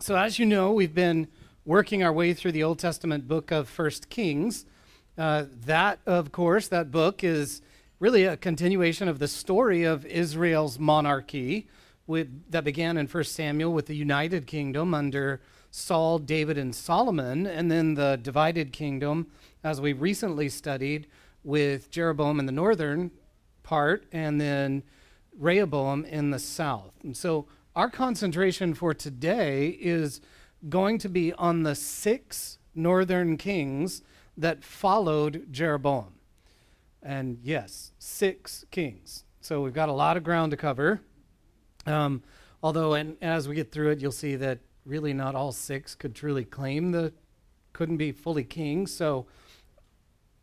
So, as you know, we've been working our way through the Old Testament book of First Kings. Uh, that, of course, that book is really a continuation of the story of Israel's monarchy with, that began in 1 Samuel with the United Kingdom under Saul, David, and Solomon, and then the divided kingdom, as we recently studied, with Jeroboam in the northern part and then Rehoboam in the south. And so our concentration for today is going to be on the six northern kings that followed Jeroboam. And yes, six kings. So we've got a lot of ground to cover. Um, although, and as we get through it, you'll see that really not all six could truly claim the couldn't be fully kings. So,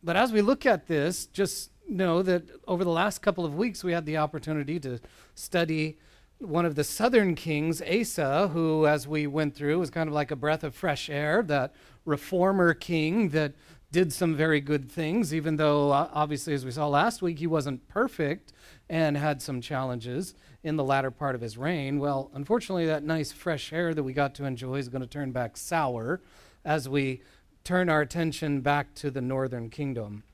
but as we look at this, just know that over the last couple of weeks, we had the opportunity to study one of the southern kings, Asa, who, as we went through, was kind of like a breath of fresh air, that reformer king that did some very good things, even though, uh, obviously, as we saw last week, he wasn't perfect and had some challenges in the latter part of his reign. Well, unfortunately, that nice fresh air that we got to enjoy is going to turn back sour as we turn our attention back to the northern kingdom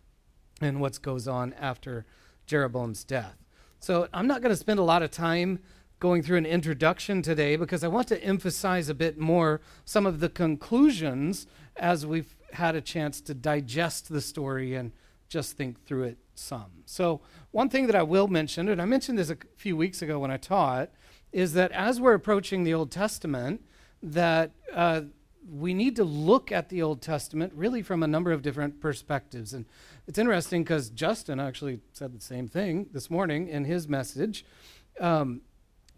and what goes on after Jeroboam's death. So I'm not going to spend a lot of time going through an introduction today because I want to emphasize a bit more some of the conclusions as we've had a chance to digest the story and just think through it some. So, one thing that I will mention, and I mentioned this a few weeks ago when I taught, is that as we're approaching the Old Testament, that uh, we need to look at the Old Testament really from a number of different perspectives. And it's interesting because Justin actually said the same thing this morning in his message. Um,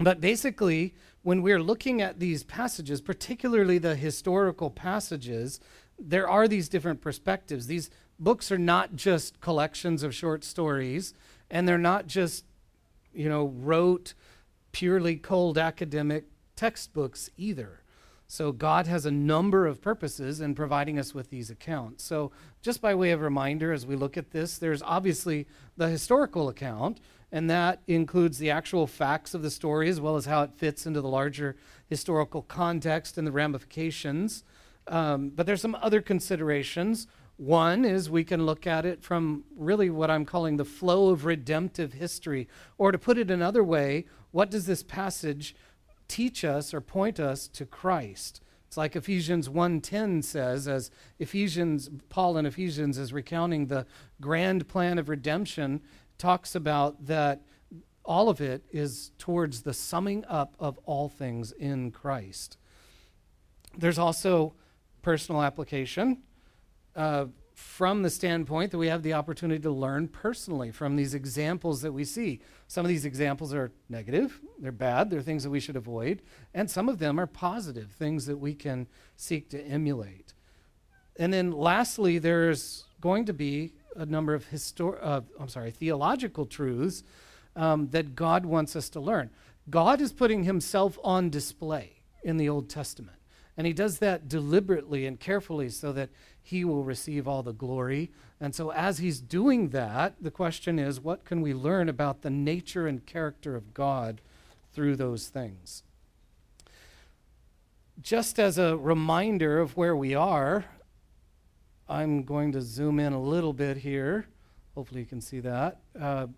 but basically, when we're looking at these passages, particularly the historical passages, there are these different perspectives. These books are not just collections of short stories, and they're not just, you know, rote, purely cold academic textbooks either. So God has a number of purposes in providing us with these accounts. So just by way of reminder, as we look at this, there's obviously the historical account, and that includes the actual facts of the story as well as how it fits into the larger historical context and the ramifications. Um, but there's some other considerations. One is we can look at it from really what I'm calling the flow of redemptive history. Or to put it another way, what does this passage teach us or point us to Christ. It's like Ephesians 1:10 says as Ephesians Paul in Ephesians is recounting the grand plan of redemption talks about that all of it is towards the summing up of all things in Christ. There's also personal application. Uh, from the standpoint that we have the opportunity to learn personally from these examples that we see. Some of these examples are negative, they're bad, they're things that we should avoid, and some of them are positive, things that we can seek to emulate. And then lastly, there's going to be a number of histor- uh, I'm sorry, theological truths um, that God wants us to learn. God is putting himself on display in the Old Testament. And he does that deliberately and carefully so that he will receive all the glory. And so, as he's doing that, the question is what can we learn about the nature and character of God through those things? Just as a reminder of where we are, I'm going to zoom in a little bit here. Hopefully, you can see that. Uh,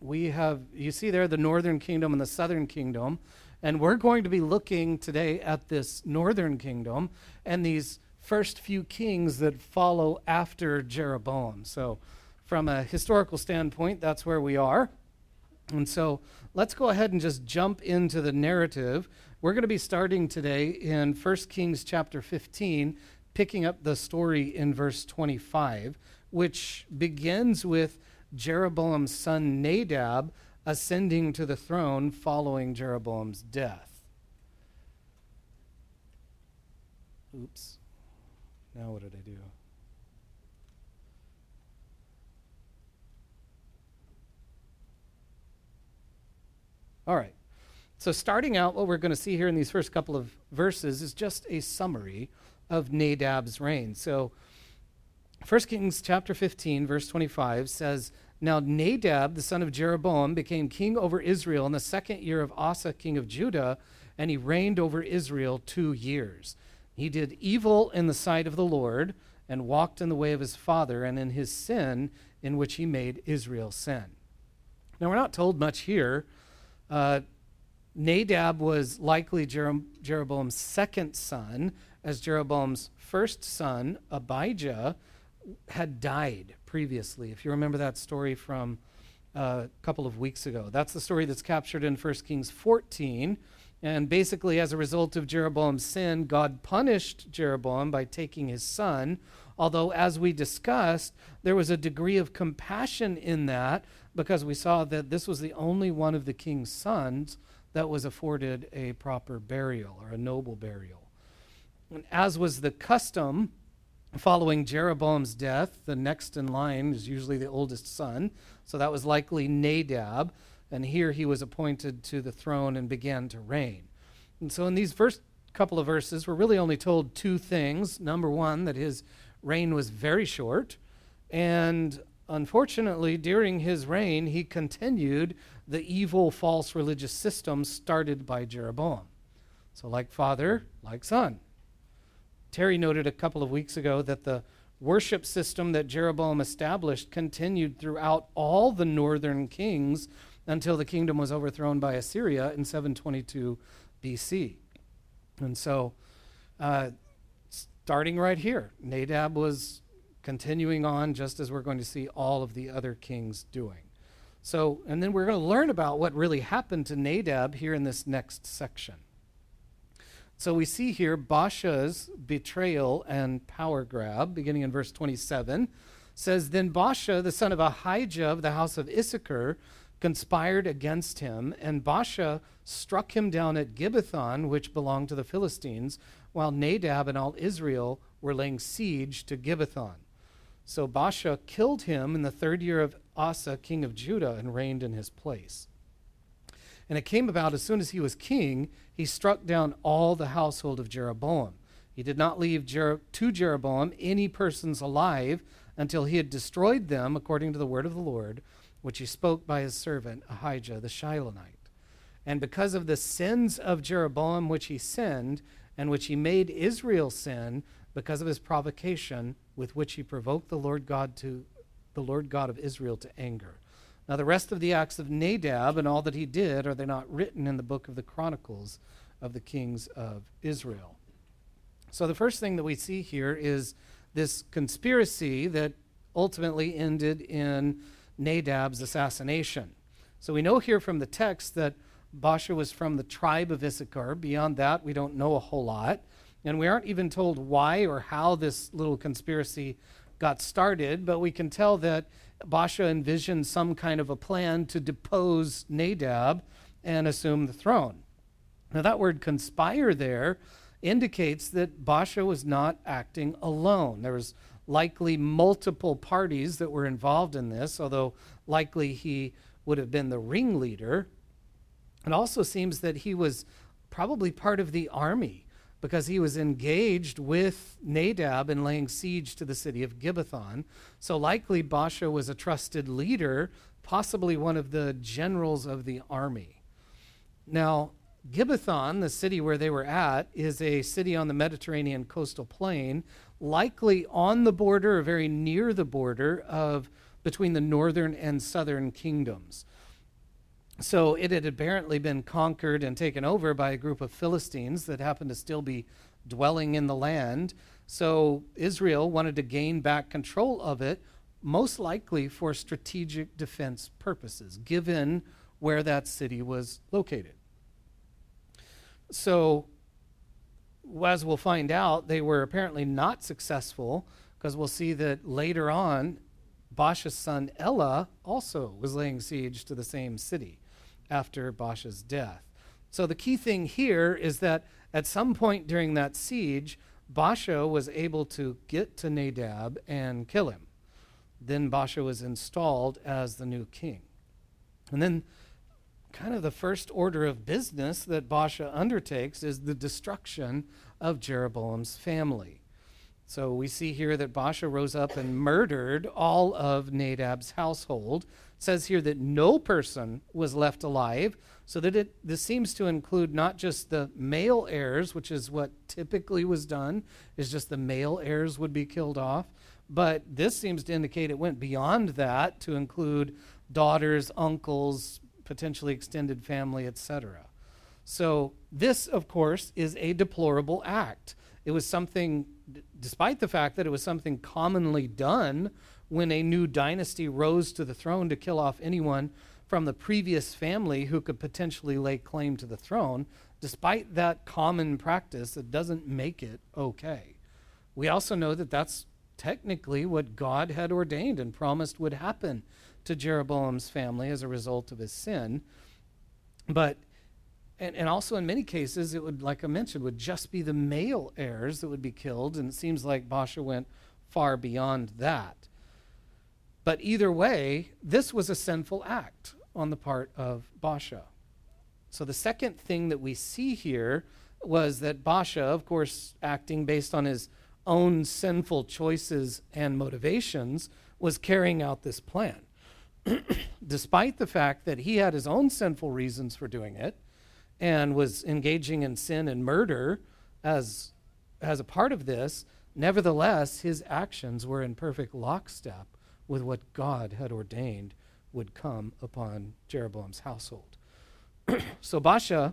we have, you see there, the northern kingdom and the southern kingdom. And we're going to be looking today at this northern kingdom and these first few kings that follow after Jeroboam. So, from a historical standpoint, that's where we are. And so, let's go ahead and just jump into the narrative. We're going to be starting today in 1 Kings chapter 15, picking up the story in verse 25, which begins with Jeroboam's son Nadab ascending to the throne following Jeroboam's death. Oops. Now what did I do? All right. So, starting out, what we're going to see here in these first couple of verses is just a summary of Nadab's reign. So, 1 Kings chapter 15, verse 25 says, now, Nadab, the son of Jeroboam, became king over Israel in the second year of Asa, king of Judah, and he reigned over Israel two years. He did evil in the sight of the Lord and walked in the way of his father and in his sin in which he made Israel sin. Now, we're not told much here. Uh, Nadab was likely Jeroboam's second son, as Jeroboam's first son, Abijah, had died previously. If you remember that story from uh, a couple of weeks ago, that's the story that's captured in 1 Kings 14. And basically, as a result of Jeroboam's sin, God punished Jeroboam by taking his son. Although, as we discussed, there was a degree of compassion in that because we saw that this was the only one of the king's sons that was afforded a proper burial or a noble burial. And as was the custom following Jeroboam's death, the next in line is usually the oldest son. So that was likely Nadab and here he was appointed to the throne and began to reign. And so in these first couple of verses, we're really only told two things. Number one, that his reign was very short, and unfortunately, during his reign, he continued the evil false religious system started by Jeroboam. So, like father, like son. Terry noted a couple of weeks ago that the worship system that Jeroboam established continued throughout all the northern kings until the kingdom was overthrown by Assyria in 722 BC. And so, uh, starting right here, Nadab was continuing on just as we're going to see all of the other kings doing. So, and then we're going to learn about what really happened to Nadab here in this next section. So we see here Baasha's betrayal and power grab, beginning in verse 27, says, Then Baasha, the son of Ahijah of the house of Issachar, conspired against him, and Baasha struck him down at Gibbethon, which belonged to the Philistines, while Nadab and all Israel were laying siege to Gibbethon. So Baasha killed him in the third year of Asa, king of Judah, and reigned in his place. And it came about as soon as he was king, he struck down all the household of Jeroboam. He did not leave Jer- to Jeroboam any persons alive until he had destroyed them, according to the word of the Lord which he spoke by his servant Ahijah the Shilonite. And because of the sins of Jeroboam which he sinned, and which he made Israel sin, because of his provocation with which he provoked the Lord God to the Lord God of Israel to anger. Now the rest of the acts of Nadab and all that he did are they not written in the book of the chronicles of the kings of Israel. So the first thing that we see here is this conspiracy that ultimately ended in Nadab's assassination. So we know here from the text that Baasha was from the tribe of Issachar. Beyond that, we don't know a whole lot. And we aren't even told why or how this little conspiracy got started, but we can tell that Baasha envisioned some kind of a plan to depose Nadab and assume the throne. Now, that word conspire there indicates that Baasha was not acting alone. There was likely multiple parties that were involved in this, although likely he would have been the ringleader. It also seems that he was probably part of the army because he was engaged with Nadab in laying siege to the city of Gibbethon. So likely Baasha was a trusted leader, possibly one of the generals of the army. Now, Gibbethon, the city where they were at, is a city on the Mediterranean coastal plain likely on the border or very near the border of between the northern and southern kingdoms. So it had apparently been conquered and taken over by a group of Philistines that happened to still be dwelling in the land. So Israel wanted to gain back control of it, most likely for strategic defense purposes, given where that city was located. So as we'll find out, they were apparently not successful because we'll see that later on, Baasha's son Elah also was laying siege to the same city after Baasha's death. So the key thing here is that at some point during that siege, Baasha was able to get to Nadab and kill him. Then Baasha was installed as the new king. And then kind of the first order of business that Baasha undertakes is the destruction of Jeroboam's family. So we see here that Baasha rose up and murdered all of Nadab's household, says here that no person was left alive, so that it this seems to include not just the male heirs, which is what typically was done, is just the male heirs would be killed off, but this seems to indicate it went beyond that to include daughters, uncles, potentially extended family, etc. So this, of course, is a deplorable act. It was something, d- despite the fact that it was something commonly done when a new dynasty rose to the throne to kill off anyone from the previous family who could potentially lay claim to the throne, despite that common practice, it doesn't make it okay. We also know that that's technically what God had ordained and promised would happen to Jeroboam's family as a result of his sin. But and, and also in many cases it would like i mentioned would just be the male heirs that would be killed and it seems like baasha went far beyond that but either way, this was a sinful act on the part of Baasha. So the second thing that we see here was that Baasha, of course, acting based on his own sinful choices and motivations, was carrying out this plan. Despite the fact that he had his own sinful reasons for doing it and was engaging in sin and murder as, as a part of this, nevertheless, his actions were in perfect lockstep with what God had ordained would come upon Jeroboam's household. so Baasha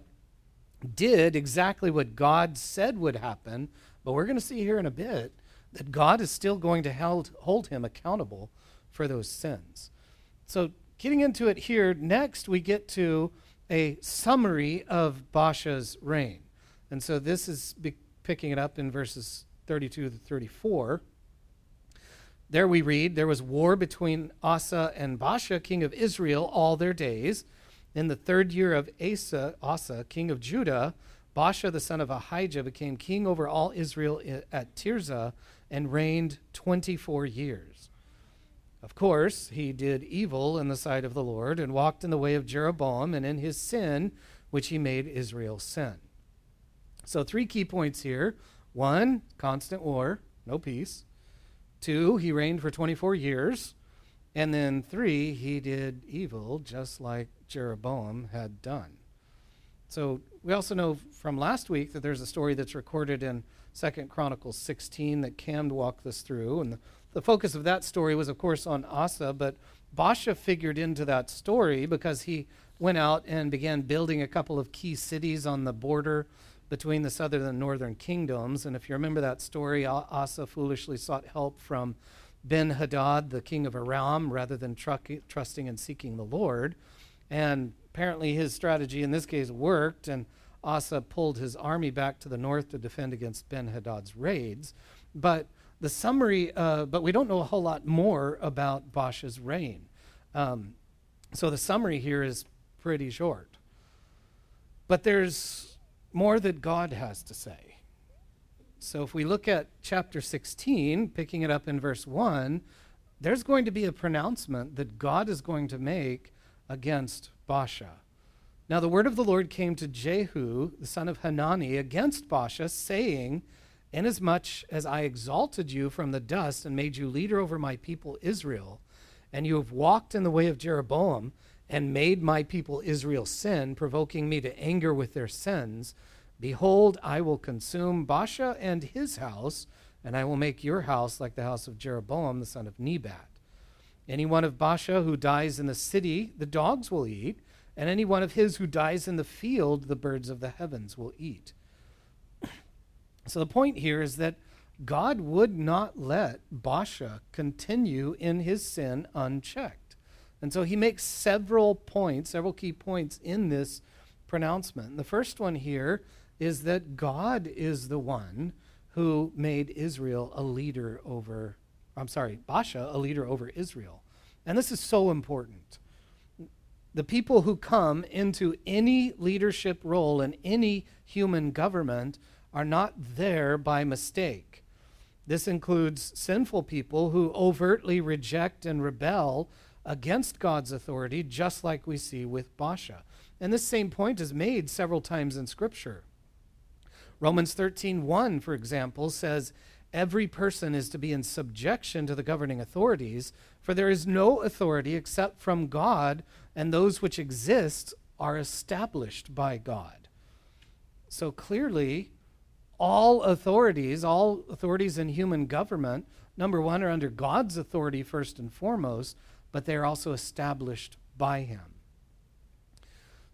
did exactly what God said would happen, but we're going to see here in a bit that God is still going to held, hold him accountable for those sins. So, getting into it here, next we get to a summary of Baasha's reign. And so this is picking it up in verses 32 to 34. There we read, there was war between Asa and Baasha, king of Israel, all their days. In the third year of Asa, Asa, king of Judah, Baasha the son of Ahijah became king over all Israel at Tirzah and reigned 24 years. Of course, he did evil in the sight of the Lord and walked in the way of Jeroboam and in his sin, which he made Israel sin. So, three key points here. One, constant war, no peace. Two, he reigned for 24 years. And then three, he did evil just like Jeroboam had done. So we also know from last week that there's a story that's recorded in Second Chronicles 16 that Cam walked us through. And the, the focus of that story was, of course, on Asa, but Baasha figured into that story because he went out and began building a couple of key cities on the border between the southern and northern kingdoms. And if you remember that story, Asa foolishly sought help from Ben Hadad, the king of Aram, rather than trusting and seeking the Lord. And apparently his strategy in this case worked, and Asa pulled his army back to the north to defend against Ben Hadad's raids. But the summary, uh, but we don't know a whole lot more about Baasha's reign. Um, so the summary here is pretty short. But there's more that God has to say. So if we look at chapter 16, picking it up in verse 1, there's going to be a pronouncement that God is going to make against Baasha. Now the word of the Lord came to Jehu, the son of Hanani, against Baasha, saying, Inasmuch as I exalted you from the dust and made you leader over my people Israel, and you have walked in the way of Jeroboam, and made my people Israel sin, provoking me to anger with their sins, behold, I will consume Baasha and his house, and I will make your house like the house of Jeroboam the son of Nebat. Any one of Baasha who dies in the city, the dogs will eat, and any one of his who dies in the field, the birds of the heavens will eat. So the point here is that God would not let Baasha continue in his sin unchecked. And so he makes several points, several key points in this pronouncement. And The first one here is that God is the one who made Israel a leader over, I'm sorry, Baasha a leader over Israel. And this is so important. The people who come into any leadership role in any human government are not there by mistake. This includes sinful people who overtly reject and rebel against God's authority, just like we see with Baasha. And this same point is made several times in Scripture. Romans 13:1, for example, says, every person is to be in subjection to the governing authorities, for there is no authority except from God, and those which exist are established by God. So clearly, all authorities, all authorities in human government, number one, are under God's authority first and foremost, but they are also established by Him.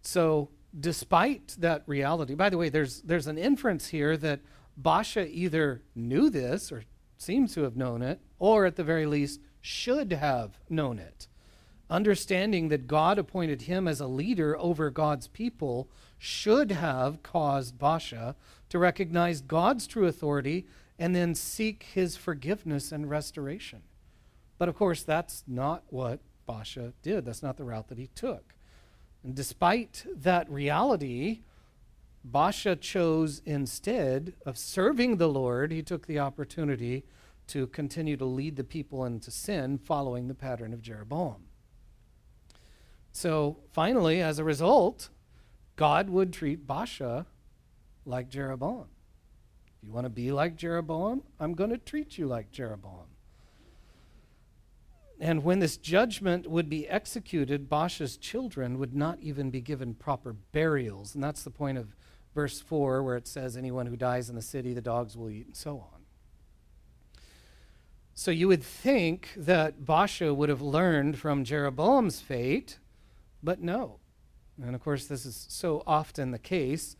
So, despite that reality, by the way, there's, there's an inference here that Baasha either knew this or seems to have known it, or at the very least should have known it. Understanding that God appointed him as a leader over God's people should have caused Baasha to recognize God's true authority and then seek his forgiveness and restoration. But of course, that's not what Baasha did. That's not the route that he took. And despite that reality, Baasha chose instead of serving the Lord, he took the opportunity to continue to lead the people into sin, following the pattern of Jeroboam. So finally, as a result, God would treat Baasha like Jeroboam. If you want to be like Jeroboam, I'm going to treat you like Jeroboam. And when this judgment would be executed, Baasha's children would not even be given proper burials. And that's the point of verse 4, where it says, Anyone who dies in the city, the dogs will eat, and so on. So you would think that Baasha would have learned from Jeroboam's fate, but no. And of course, this is so often the case.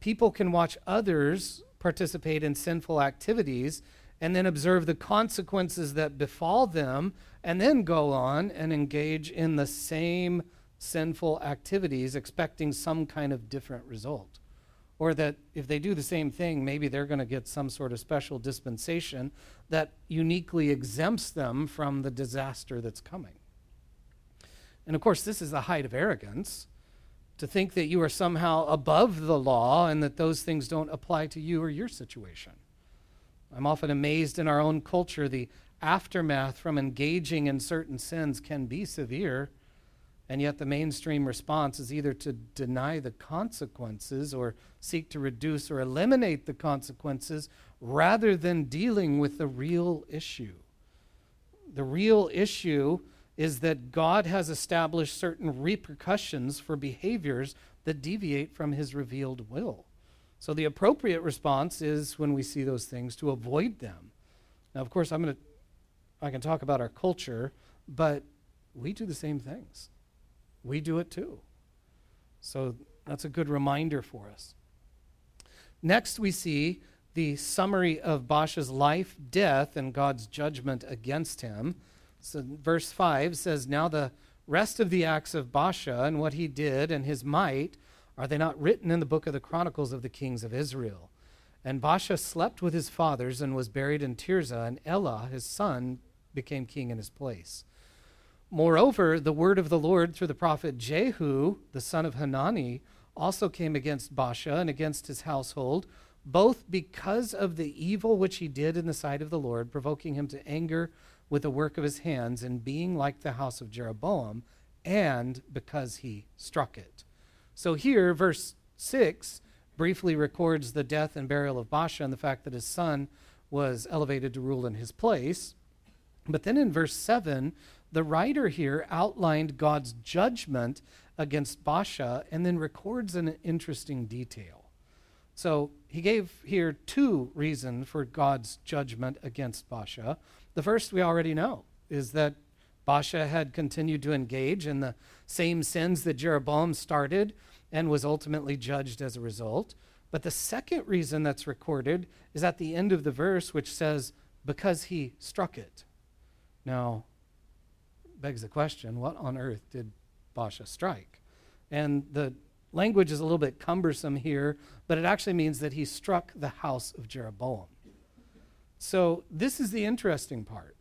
People can watch others participate in sinful activities and then observe the consequences that befall them, and then go on and engage in the same sinful activities, expecting some kind of different result or that if they do the same thing, maybe they're going to get some sort of special dispensation that uniquely exempts them from the disaster that's coming. And of course, this is the height of arrogance to think that you are somehow above the law and that those things don't apply to you or your situation. I'm often amazed in our own culture, the aftermath from engaging in certain sins can be severe and yet, the mainstream response is either to deny the consequences or seek to reduce or eliminate the consequences rather than dealing with the real issue. The real issue is that God has established certain repercussions for behaviors that deviate from his revealed will. So, the appropriate response is when we see those things to avoid them. Now, of course, I'm going to, I can talk about our culture, but we do the same things we do it too. So that's a good reminder for us. Next, we see the summary of Baasha's life, death, and God's judgment against him. So, verse 5 says, Now the rest of the acts of Baasha and what he did and his might, are they not written in the book of the Chronicles of the kings of Israel? And Baasha slept with his fathers and was buried in Tirzah, and Elah, his son, became king in his place. Moreover, the word of the Lord through the prophet Jehu, the son of Hanani, also came against Baasha and against his household, both because of the evil which he did in the sight of the Lord, provoking him to anger with the work of his hands and being like the house of Jeroboam, and because he struck it. So here, verse 6 briefly records the death and burial of Baasha and the fact that his son was elevated to rule in his place. But then in verse 7, the writer here outlined God's judgment against Baasha and then records an interesting detail. So he gave here two reasons for God's judgment against Baasha. The first we already know is that Baasha had continued to engage in the same sins that Jeroboam started and was ultimately judged as a result. But the second reason that's recorded is at the end of the verse, which says, because he struck it. Now, begs the question what on earth did Baasha strike? And the language is a little bit cumbersome here, but it actually means that he struck the house of Jeroboam. So this is the interesting part.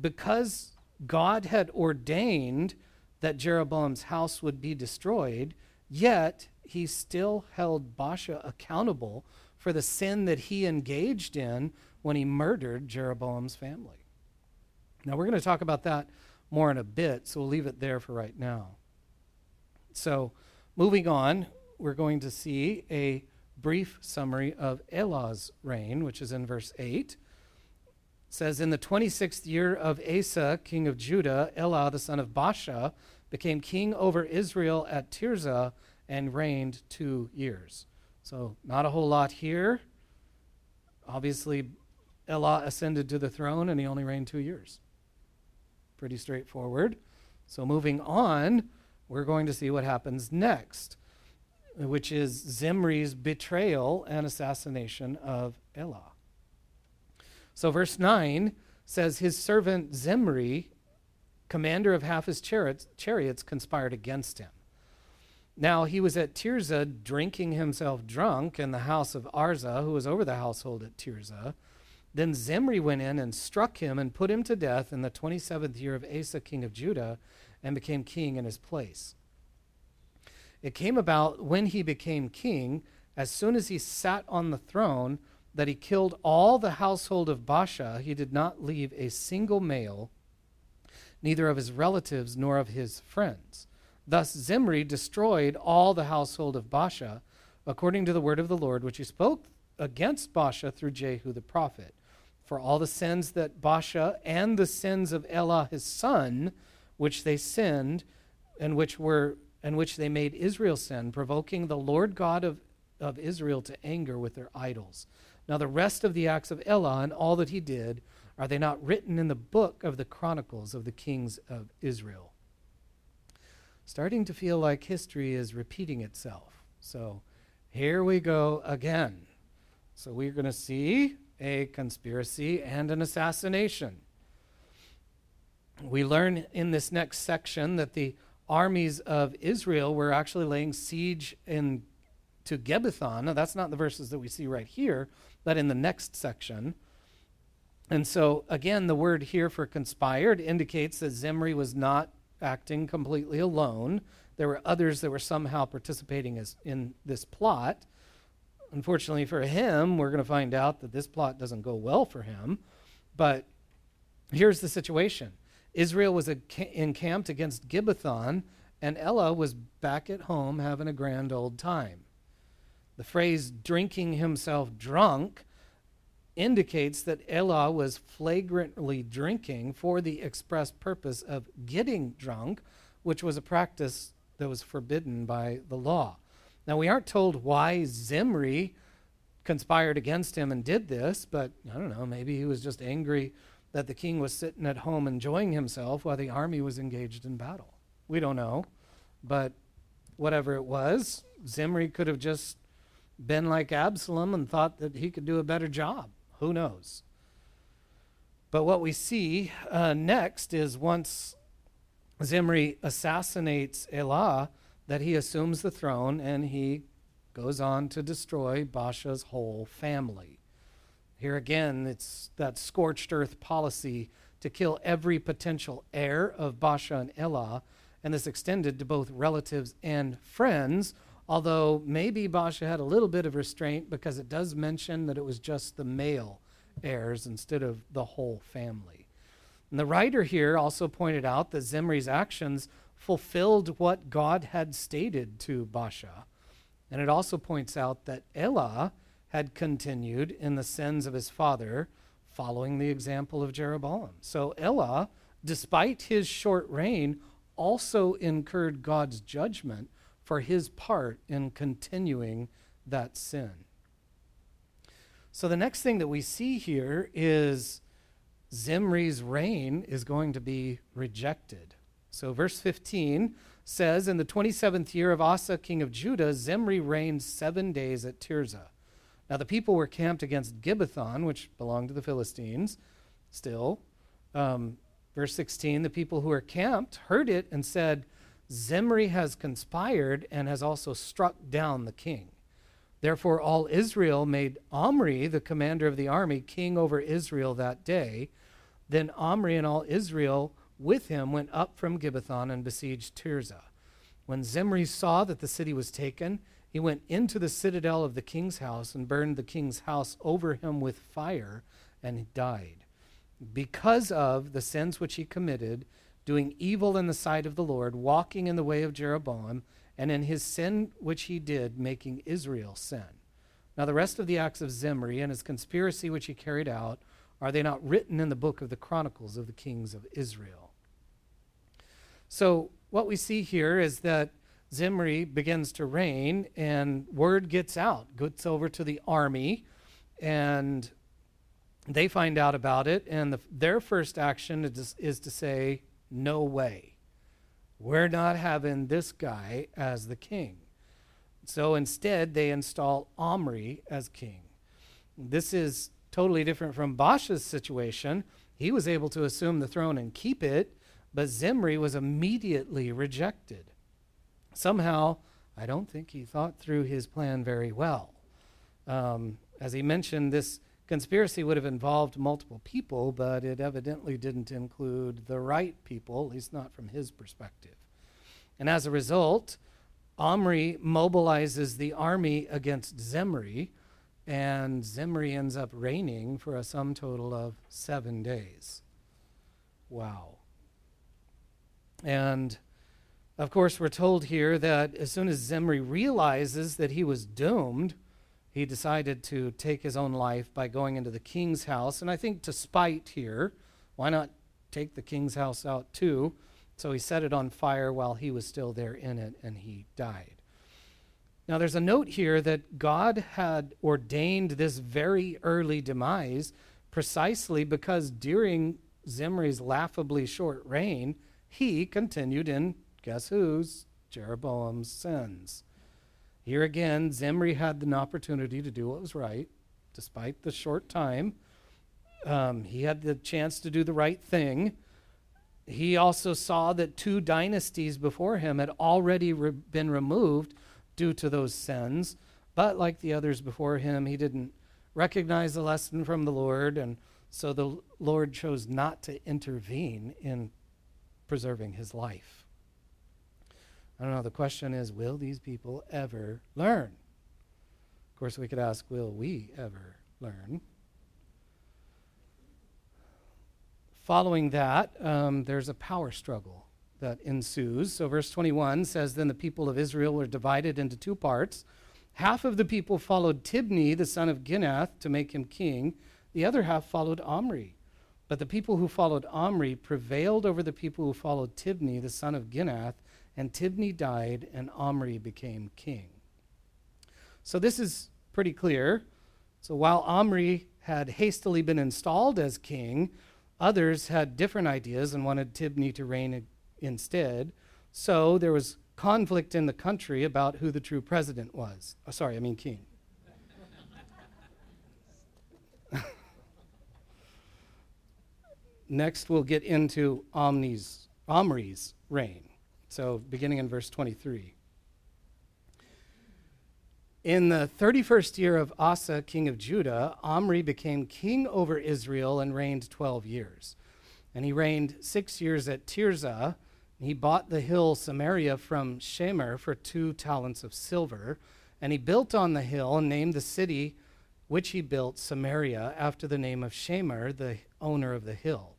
Because God had ordained that Jeroboam's house would be destroyed, yet he still held Baasha accountable for the sin that he engaged in when he murdered Jeroboam's family. Now, we're going to talk about that more in a bit, so we'll leave it there for right now. So, moving on, we're going to see a brief summary of Elah's reign, which is in verse 8. says, In the 26th year of Asa, king of Judah, Elah, the son of Baasha, became king over Israel at Tirzah and reigned two years. So, not a whole lot here. Obviously, Elah ascended to the throne and he only reigned two years. Pretty straightforward. So, moving on, we're going to see what happens next, which is Zimri's betrayal and assassination of Elah. So, verse 9 says, His servant Zimri, commander of half his chariots, chariots conspired against him. Now he was at Tirzah drinking himself drunk in the house of Arza, who was over the household at Tirzah. Then Zimri went in and struck him and put him to death in the 27th year of Asa, king of Judah, and became king in his place. It came about when he became king, as soon as he sat on the throne, that he killed all the household of Baasha. He did not leave a single male, neither of his relatives nor of his friends. Thus Zimri destroyed all the household of Baasha, according to the word of the Lord, which he spoke against Baasha through Jehu the prophet. For all the sins that Baasha and the sins of Elah his son, which they sinned, and which were and which they made Israel sin, provoking the Lord God of, of Israel to anger with their idols. Now the rest of the acts of Elah and all that he did, are they not written in the book of the chronicles of the kings of Israel? starting to feel like history is repeating itself. So here we go again. So we're going to see a conspiracy and an assassination. We learn in this next section that the armies of Israel were actually laying siege in to Gibbethon. Now, that's not the verses that we see right here, but in the next section. And so, again, the word here for conspired indicates that Zimri was not acting completely alone. There were others that were somehow participating as, in this plot. Unfortunately for him, we're going to find out that this plot doesn't go well for him. But here's the situation Israel was encamped against Gibbethon, and Elah was back at home having a grand old time. The phrase drinking himself drunk indicates that Elah was flagrantly drinking for the express purpose of getting drunk, which was a practice that was forbidden by the law. Now, we aren't told why Zimri conspired against him and did this, but I don't know, maybe he was just angry that the king was sitting at home enjoying himself while the army was engaged in battle. We don't know, but whatever it was, Zimri could have just been like Absalom and thought that he could do a better job. Who knows? But what we see uh, next is once Zimri assassinates Elah, that he assumes the throne and he goes on to destroy Baasha's whole family. Here again, it's that scorched earth policy to kill every potential heir of Baasha and Elah, and this extended to both relatives and friends, although maybe Baasha had a little bit of restraint because it does mention that it was just the male heirs instead of the whole family. And the writer here also pointed out that Zimri's actions fulfilled what God had stated to Baasha. And it also points out that Elah had continued in the sins of his father, following the example of Jeroboam. So Elah, despite his short reign, also incurred God's judgment for his part in continuing that sin. So the next thing that we see here is Zimri's reign is going to be rejected. So verse 15 says, In the 27th year of Asa, king of Judah, Zimri reigned seven days at Tirzah. Now the people were camped against Gibbethon, which belonged to the Philistines, still. Um, verse 16 The people who were camped heard it and said, Zimri has conspired and has also struck down the king. Therefore, all Israel made Omri, the commander of the army, king over Israel that day. Then Omri and all Israel with him went up from Gibbethon and besieged Tirzah. When Zimri saw that the city was taken, he went into the citadel of the king's house and burned the king's house over him with fire, and he died. Because of the sins which he committed, doing evil in the sight of the Lord, walking in the way of Jeroboam, and in his sin which he did, making Israel sin. Now, the rest of the acts of Zimri and his conspiracy which he carried out, are they not written in the book of the Chronicles of the kings of Israel? So, what we see here is that Zimri begins to reign, and word gets out, gets over to the army, and they find out about it. And the, their first action is, is to say, No way. We're not having this guy as the king. So instead, they install Omri as king. This is totally different from Baasha's situation. He was able to assume the throne and keep it, but Zimri was immediately rejected. Somehow, I don't think he thought through his plan very well. Um, as he mentioned, this conspiracy would have involved multiple people, but it evidently didn't include the right people, at least not from his perspective. And as a result, Omri mobilizes the army against Zimri, and Zimri ends up reigning for a sum total of seven days. Wow. And of course, we're told here that as soon as Zimri realizes that he was doomed, he decided to take his own life by going into the king's house. And I think to spite here, why not take the king's house out too? So he set it on fire while he was still there in it, and he died. Now, there's a note here that God had ordained this very early demise precisely because during Zimri's laughably short reign, he continued in, guess whose? Jeroboam's sins. Here again, Zimri had an opportunity to do what was right, despite the short time. Um, he had the chance to do the right thing. He also saw that two dynasties before him had already re- been removed due to those sins. But like the others before him, he didn't recognize the lesson from the Lord, and so the Lord chose not to intervene in preserving his life. I don't know, the question is will these people ever learn? Of course, we could ask, will we ever learn? Following that, um, there's a power struggle that ensues. So, verse 21 says Then the people of Israel were divided into two parts. Half of the people followed Tibni, the son of Ginath, to make him king, the other half followed Omri. But the people who followed Omri prevailed over the people who followed Tibni, the son of Ginath, and Tibni died, and Omri became king. So, this is pretty clear. So, while Omri had hastily been installed as king, others had different ideas and wanted Tibni to reign instead. So there was conflict in the country about who the true president was. Oh, sorry, I mean king. Next, we'll get into Omni's, Omri's reign. So, beginning in verse 23. In the 31st year of Asa, king of Judah, Omri became king over Israel and reigned 12 years. And he reigned six years at Tirzah he bought the hill Samaria from Shemer for two talents of silver, and he built on the hill and named the city which he built Samaria after the name of Shemer, the owner of the hill.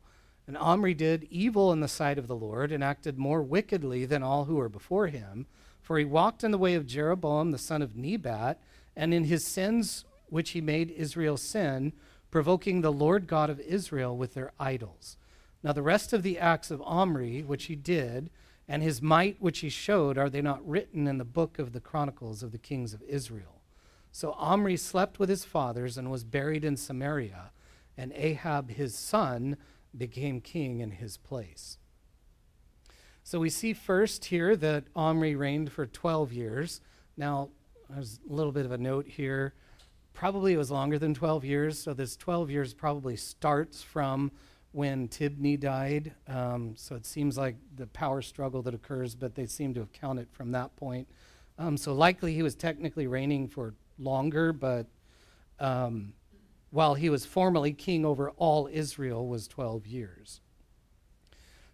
And Omri did evil in the sight of the Lord and acted more wickedly than all who were before him, for he walked in the way of Jeroboam the son of Nebat, and in his sins which he made Israel sin, provoking the Lord God of Israel with their idols. Now, the rest of the acts of Omri, which he did, and his might which he showed, are they not written in the book of the Chronicles of the kings of Israel? So Omri slept with his fathers and was buried in Samaria, and Ahab his son became king in his place. So we see first here that Omri reigned for 12 years. Now, there's a little bit of a note here. Probably it was longer than 12 years, so this 12 years probably starts from when Tibni died. Um, so it seems like the power struggle that occurs, but they seem to have counted from that point. Um, so likely he was technically reigning for longer, but um, while he was formally king over all Israel was 12 years.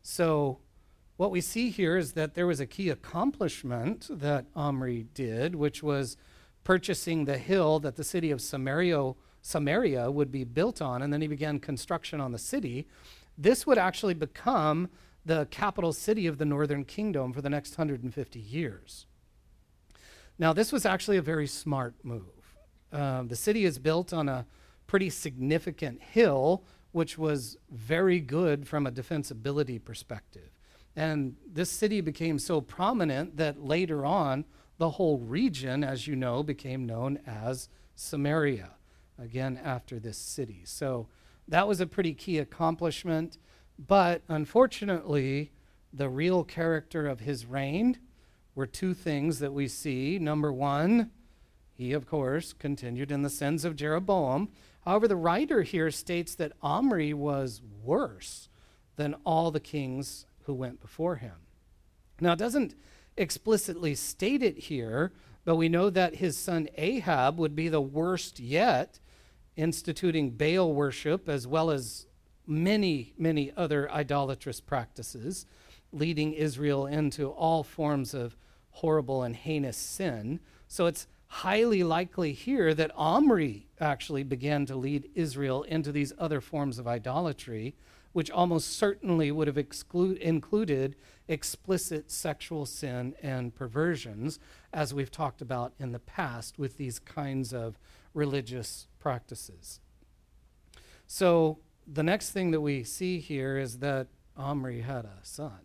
So what we see here is that there was a key accomplishment that Omri did, which was purchasing the hill that the city of Samaria Samaria would be built on, and then he began construction on the city, this would actually become the capital city of the northern kingdom for the next 150 years. Now, this was actually a very smart move. Um, the city is built on a pretty significant hill, which was very good from a defensibility perspective. And this city became so prominent that later on, the whole region, as you know, became known as Samaria, again, after this city. So that was a pretty key accomplishment. But unfortunately, the real character of his reign were two things that we see. Number one, he, of course, continued in the sins of Jeroboam. However, the writer here states that Omri was worse than all the kings who went before him. Now, it doesn't explicitly state it here, but we know that his son Ahab would be the worst yet, instituting Baal worship as well as many, many other idolatrous practices, leading Israel into all forms of horrible and heinous sin. So it's highly likely here that Omri actually began to lead Israel into these other forms of idolatry, which almost certainly would have included explicit sexual sin and perversions, as we've talked about in the past with these kinds of religious practices. So, the next thing that we see here is that Omri had a son.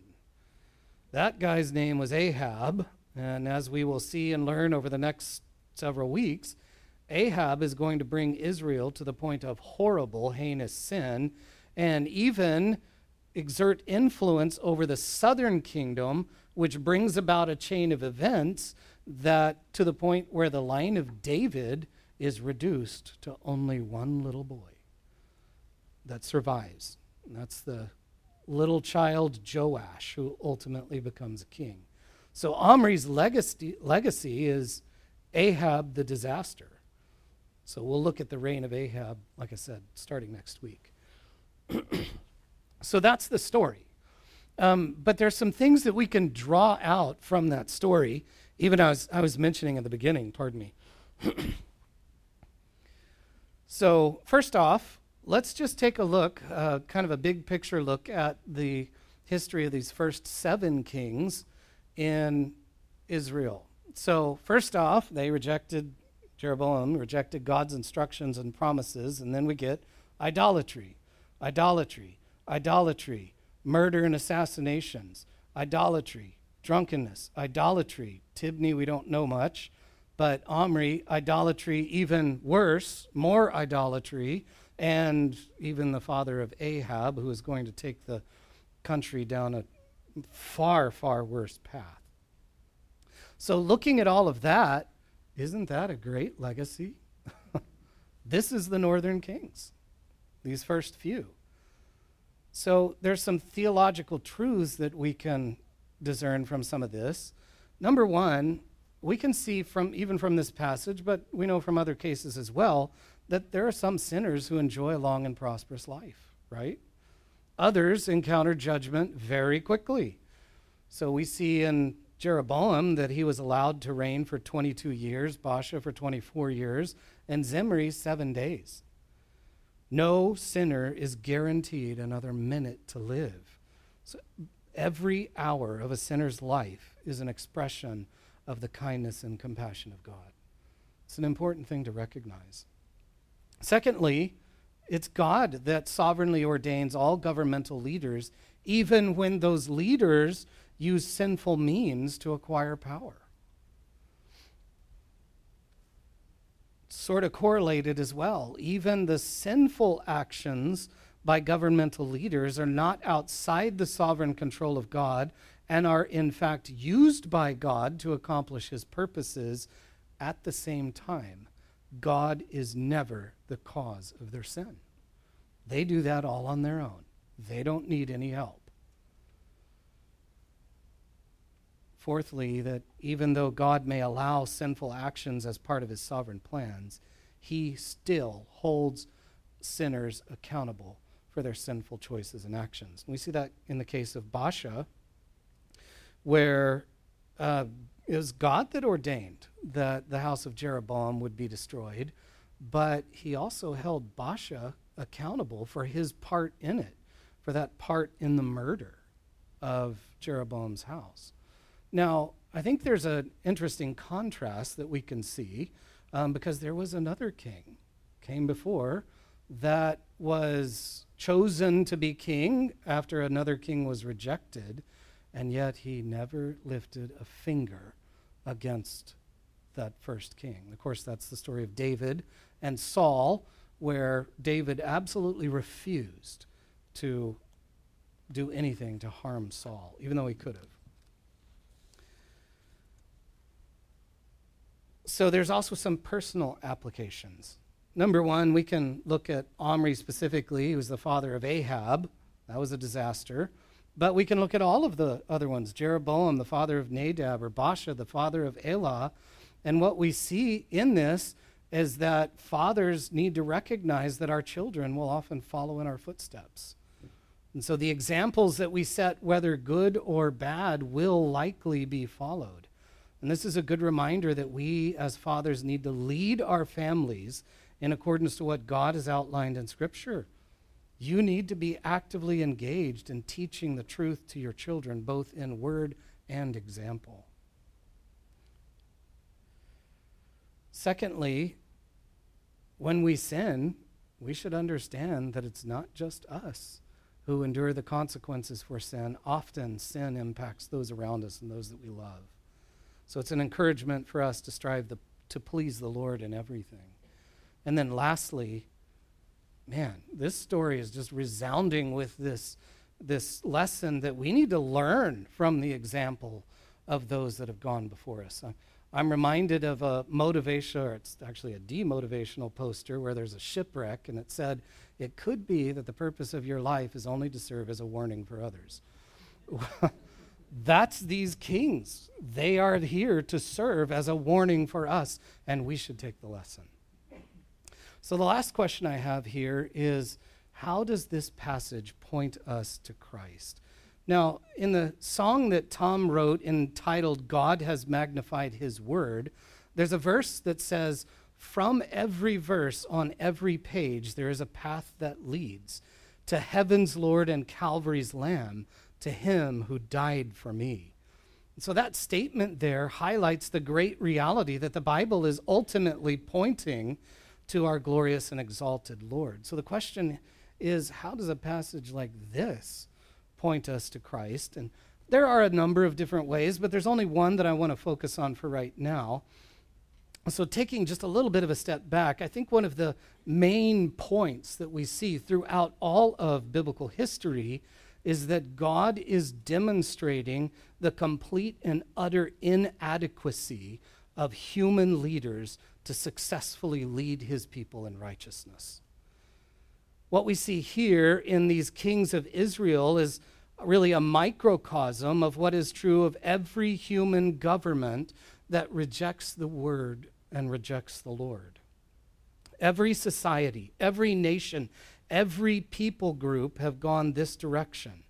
That guy's name was Ahab, and as we will see and learn over the next several weeks, Ahab is going to bring Israel to the point of horrible, heinous sin and even exert influence over the southern kingdom, which brings about a chain of events that to the point where the line of David is reduced to only one little boy that survives. And that's the little child Joash, who ultimately becomes a king. So Omri's legacy, legacy is Ahab the disaster. So we'll look at the reign of Ahab, like I said, starting next week. so that's the story. Um, but there's some things that we can draw out from that story, even as I was mentioning at the beginning, pardon me. so, first off, let's just take a look, uh, kind of a big picture look at the history of these first seven kings in Israel. So, first off, they rejected, Jeroboam rejected God's instructions and promises, and then we get idolatry, idolatry, idolatry, murder and assassinations, idolatry, drunkenness, idolatry. Tibni, we don't know much, but Omri, idolatry, even worse, more idolatry, and even the father of Ahab, who is going to take the country down a far, far worse path. So, looking at all of that, isn't that a great legacy? this is the Northern Kings, these first few. So, there's some theological truths that we can discern from some of this. Number one, we can see from even from this passage, but we know from other cases as well, that there are some sinners who enjoy a long and prosperous life, right? Others encounter judgment very quickly. So we see in Jeroboam that he was allowed to reign for 22 years, Baasha for 24 years, and Zimri seven days. No sinner is guaranteed another minute to live. So every hour of a sinner's life is an expression of the kindness and compassion of God. It's an important thing to recognize. Secondly, it's God that sovereignly ordains all governmental leaders, even when those leaders use sinful means to acquire power. Sort of correlated as well. Even the sinful actions by governmental leaders are not outside the sovereign control of God and are, in fact, used by God to accomplish his purposes at the same time. God is never the cause of their sin. They do that all on their own, they don't need any help. Fourthly, that even though God may allow sinful actions as part of his sovereign plans, he still holds sinners accountable for their sinful choices and actions. And we see that in the case of Baasha, where uh, it was God that ordained that the house of Jeroboam would be destroyed, but he also held Baasha accountable for his part in it, for that part in the murder of Jeroboam's house. Now, I think there's an interesting contrast that we can see um, because there was another king came before that was chosen to be king after another king was rejected, and yet he never lifted a finger against that first king. Of course, that's the story of David and Saul, where David absolutely refused to do anything to harm Saul, even though he could have. So there's also some personal applications. Number one, we can look at Omri specifically, who was the father of Ahab. That was a disaster. But we can look at all of the other ones Jeroboam, the father of Nadab, or Baasha, the father of Elah. And what we see in this is that fathers need to recognize that our children will often follow in our footsteps. And so the examples that we set, whether good or bad, will likely be followed. And this is a good reminder that we as fathers need to lead our families in accordance to what God has outlined in Scripture. You need to be actively engaged in teaching the truth to your children, both in word and example. Secondly, when we sin, we should understand that it's not just us who endure the consequences for sin. Often, sin impacts those around us and those that we love. So it's an encouragement for us to strive the, to please the Lord in everything. And then, lastly, man, this story is just resounding with this, this lesson that we need to learn from the example of those that have gone before us. I'm reminded of a motivation, or it's actually a demotivational poster where there's a shipwreck, and it said, It could be that the purpose of your life is only to serve as a warning for others. That's these kings. They are here to serve as a warning for us, and we should take the lesson. So, the last question I have here is how does this passage point us to Christ? Now, in the song that Tom wrote entitled God Has Magnified His Word, there's a verse that says, From every verse on every page, there is a path that leads to heaven's Lord and Calvary's Lamb, to him who died for me. So that statement there highlights the great reality that the Bible is ultimately pointing to our glorious and exalted Lord. So the question is how does a passage like this? point us to Christ. And there are a number of different ways, but there's only one that I want to focus on for right now. So, taking just a little bit of a step back, I think one of the main points that we see throughout all of biblical history is that God is demonstrating the complete and utter inadequacy of human leaders to successfully lead his people in righteousness. What we see here in these kings of Israel is really a microcosm of what is true of every human government that rejects the word and rejects the Lord. Every society, every nation, every people group have gone this direction.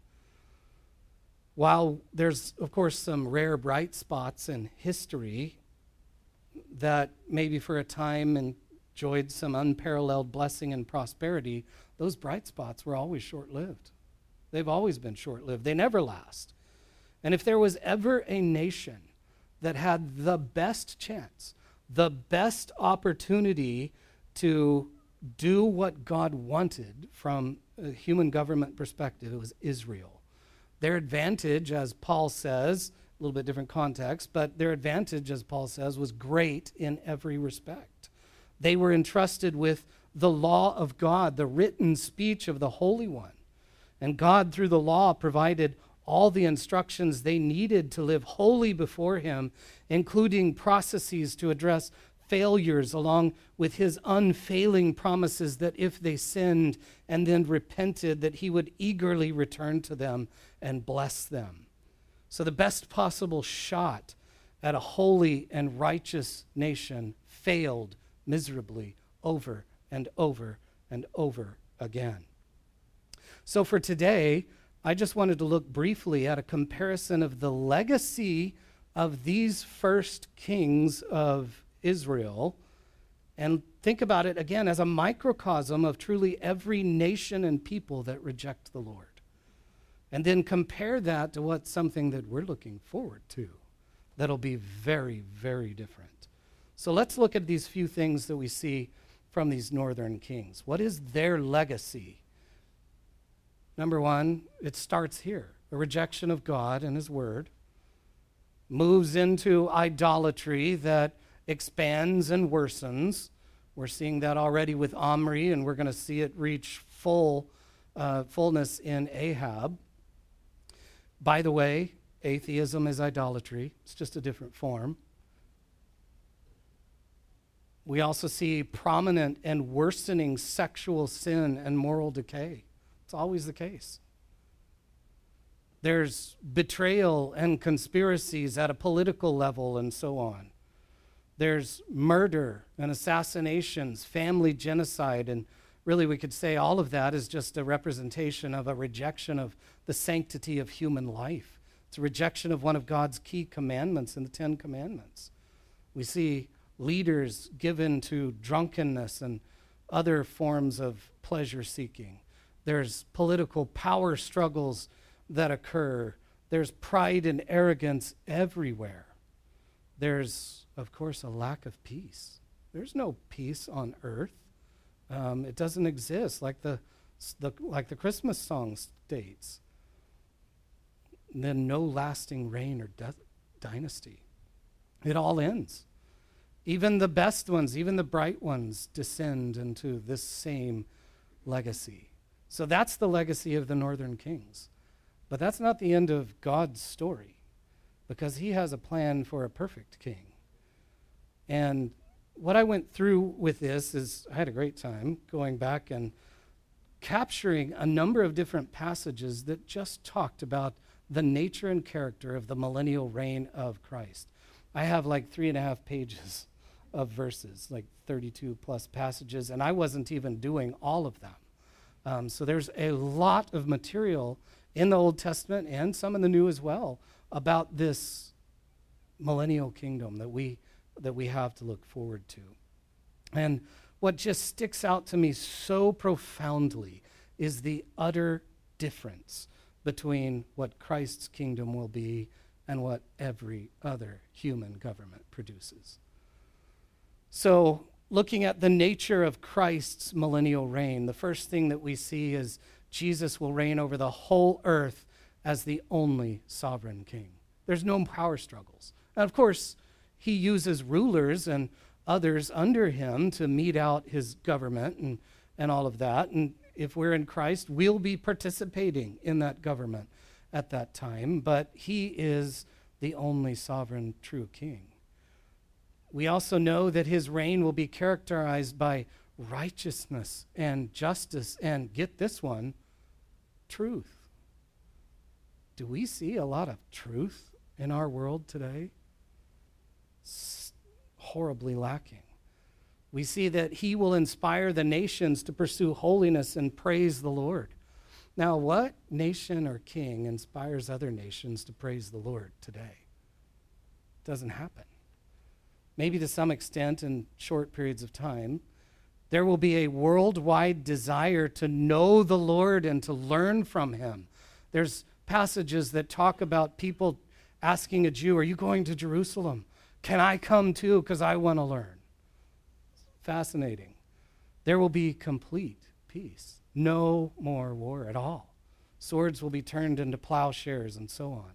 While there's, of course, some rare bright spots in history that maybe for a time enjoyed some unparalleled blessing and prosperity, those bright spots were always short lived. They've always been short lived, they never last. And if there was ever a nation that had the best chance, the best opportunity to do what God wanted from a human government perspective, it was Israel. Their advantage, as Paul says, a little bit different context, but their advantage, as Paul says, was great in every respect. They were entrusted with the law of God, the written speech of the Holy One. And God, through the law, provided all the instructions they needed to live holy before Him, including processes to address failures, along with His unfailing promises that if they sinned and then repented, that He would eagerly return to them and bless them. So, the best possible shot at a holy and righteous nation failed miserably over and over and over again. So for today, I just wanted to look briefly at a comparison of the legacy of these first kings of Israel and think about it again as a microcosm of truly every nation and people that reject the Lord. And then compare that to what's something that we're looking forward to that'll be very, very different. So let's look at these few things that we see from these northern kings? What is their legacy? Number one, it starts here a rejection of God and His Word, moves into idolatry that expands and worsens. We're seeing that already with Omri, and we're going to see it reach full uh, fullness in Ahab. By the way, atheism is idolatry, it's just a different form. We also see prominent and worsening sexual sin and moral decay. It's always the case. There's betrayal and conspiracies at a political level and so on. There's murder and assassinations, family genocide, and really we could say all of that is just a representation of a rejection of the sanctity of human life. It's a rejection of one of God's key commandments in the Ten Commandments. We see leaders given to drunkenness and other forms of pleasure seeking. There's political power struggles that occur. There's pride and arrogance everywhere. There's, of course, a lack of peace. There's no peace on earth. Um, it doesn't exist like the, the, like the Christmas song states. And then no lasting reign or dynasty. It all ends. Even the best ones, even the bright ones, descend into this same legacy. So that's the legacy of the northern kings. But that's not the end of God's story, because He has a plan for a perfect king. And what I went through with this is I had a great time going back and capturing a number of different passages that just talked about the nature and character of the millennial reign of Christ. I have like three and a half pages of verses, like 32 plus passages, and I wasn't even doing all of them. Um, so there's a lot of material in the Old Testament and some in the New as well about this millennial kingdom that we that we have to look forward to. And what just sticks out to me so profoundly is the utter difference between what Christ's kingdom will be and what every other human government produces. So, looking at the nature of Christ's millennial reign, the first thing that we see is Jesus will reign over the whole earth as the only sovereign king. There's no power struggles. And of course, he uses rulers and others under him to mete out his government and, and all of that. And if we're in Christ, we'll be participating in that government at that time. But he is the only sovereign true king. We also know that his reign will be characterized by righteousness and justice and, get this one, truth. Do we see a lot of truth in our world today? Horribly lacking. We see that he will inspire the nations to pursue holiness and praise the Lord. Now, what nation or king inspires other nations to praise the Lord today? Doesn't happen maybe to some extent in short periods of time, there will be a worldwide desire to know the Lord and to learn from him. There's passages that talk about people asking a Jew, Are you going to Jerusalem? Can I come too? Because I want to learn. Fascinating. There will be complete peace, no more war at all. Swords will be turned into plowshares and so on.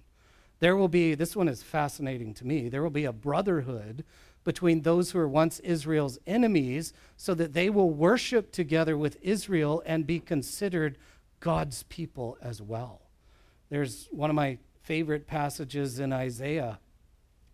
There will be, this one is fascinating to me, there will be a brotherhood between those who were once Israel's enemies so that they will worship together with Israel and be considered God's people as well. There's one of my favorite passages in Isaiah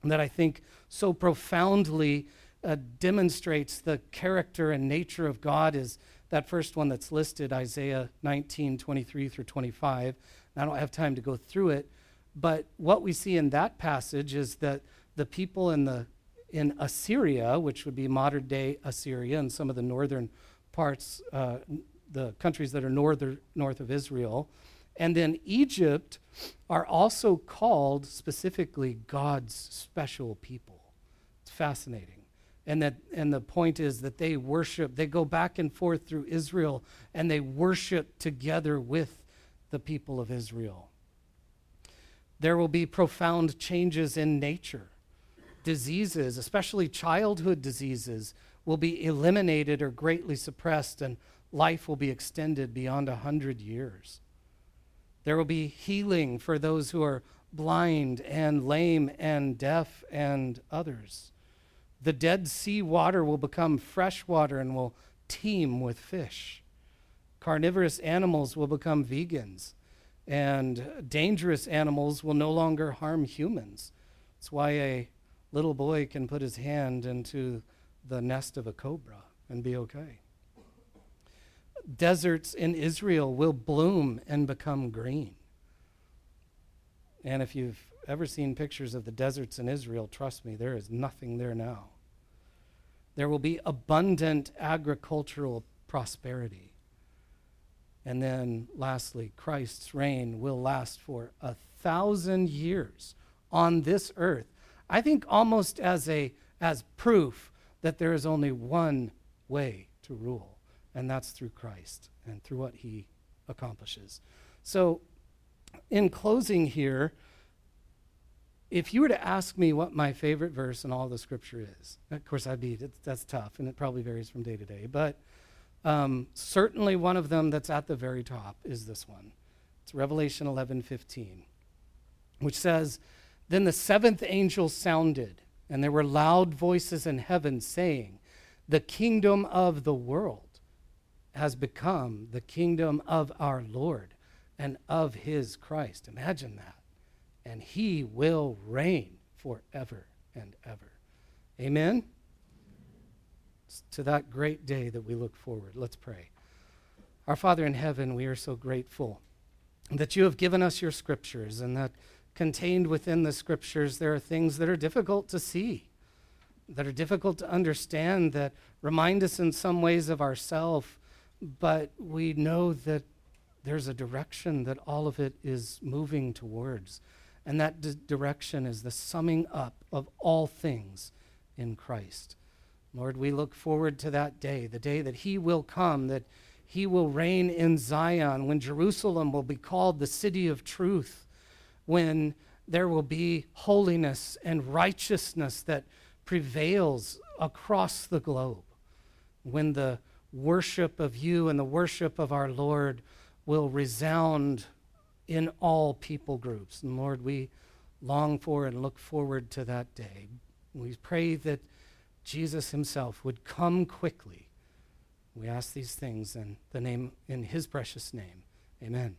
that I think so profoundly uh, demonstrates the character and nature of God is that first one that's listed, Isaiah 19, 23 through 25. I don't have time to go through it, but what we see in that passage is that the people in the in Assyria, which would be modern day Assyria and some of the northern parts, uh, the countries that are northern, north of Israel, and then Egypt are also called specifically God's special people. It's fascinating. And, that, and the point is that they worship, they go back and forth through Israel and they worship together with the people of Israel. There will be profound changes in nature diseases, especially childhood diseases, will be eliminated or greatly suppressed, and life will be extended beyond a hundred years. There will be healing for those who are blind and lame and deaf and others. The Dead Sea water will become fresh water and will teem with fish. Carnivorous animals will become vegans, and dangerous animals will no longer harm humans. That's why a little boy can put his hand into the nest of a cobra and be okay. Deserts in Israel will bloom and become green. And if you've ever seen pictures of the deserts in Israel, trust me, there is nothing there now. There will be abundant agricultural prosperity. And then, lastly, Christ's reign will last for a thousand years on this earth. I think almost as, a, as proof that there is only one way to rule, and that's through Christ and through what he accomplishes. So, in closing here, if you were to ask me what my favorite verse in all the scripture is, of course, I'd be, that's tough, and it probably varies from day to day, but um, certainly one of them that's at the very top is this one. It's Revelation 11 15, which says, Then the seventh angel sounded, and there were loud voices in heaven saying, The kingdom of the world has become the kingdom of our Lord and of his Christ. Imagine that. And he will reign forever and ever. Amen? to that great day that we look forward. Let's pray. Our Father in heaven, we are so grateful that you have given us your scriptures and that contained within the scriptures there are things that are difficult to see, that are difficult to understand, that remind us in some ways of ourself, but we know that there's a direction that all of it is moving towards. And that d- direction is the summing up of all things in Christ. Lord, we look forward to that day, the day that He will come, that He will reign in Zion, when Jerusalem will be called the city of truth, when there will be holiness and righteousness that prevails across the globe, when the worship of you and the worship of our Lord will resound in all people groups. And Lord, we long for and look forward to that day. We pray that Jesus himself would come quickly. We ask these things in the name in his precious name. Amen.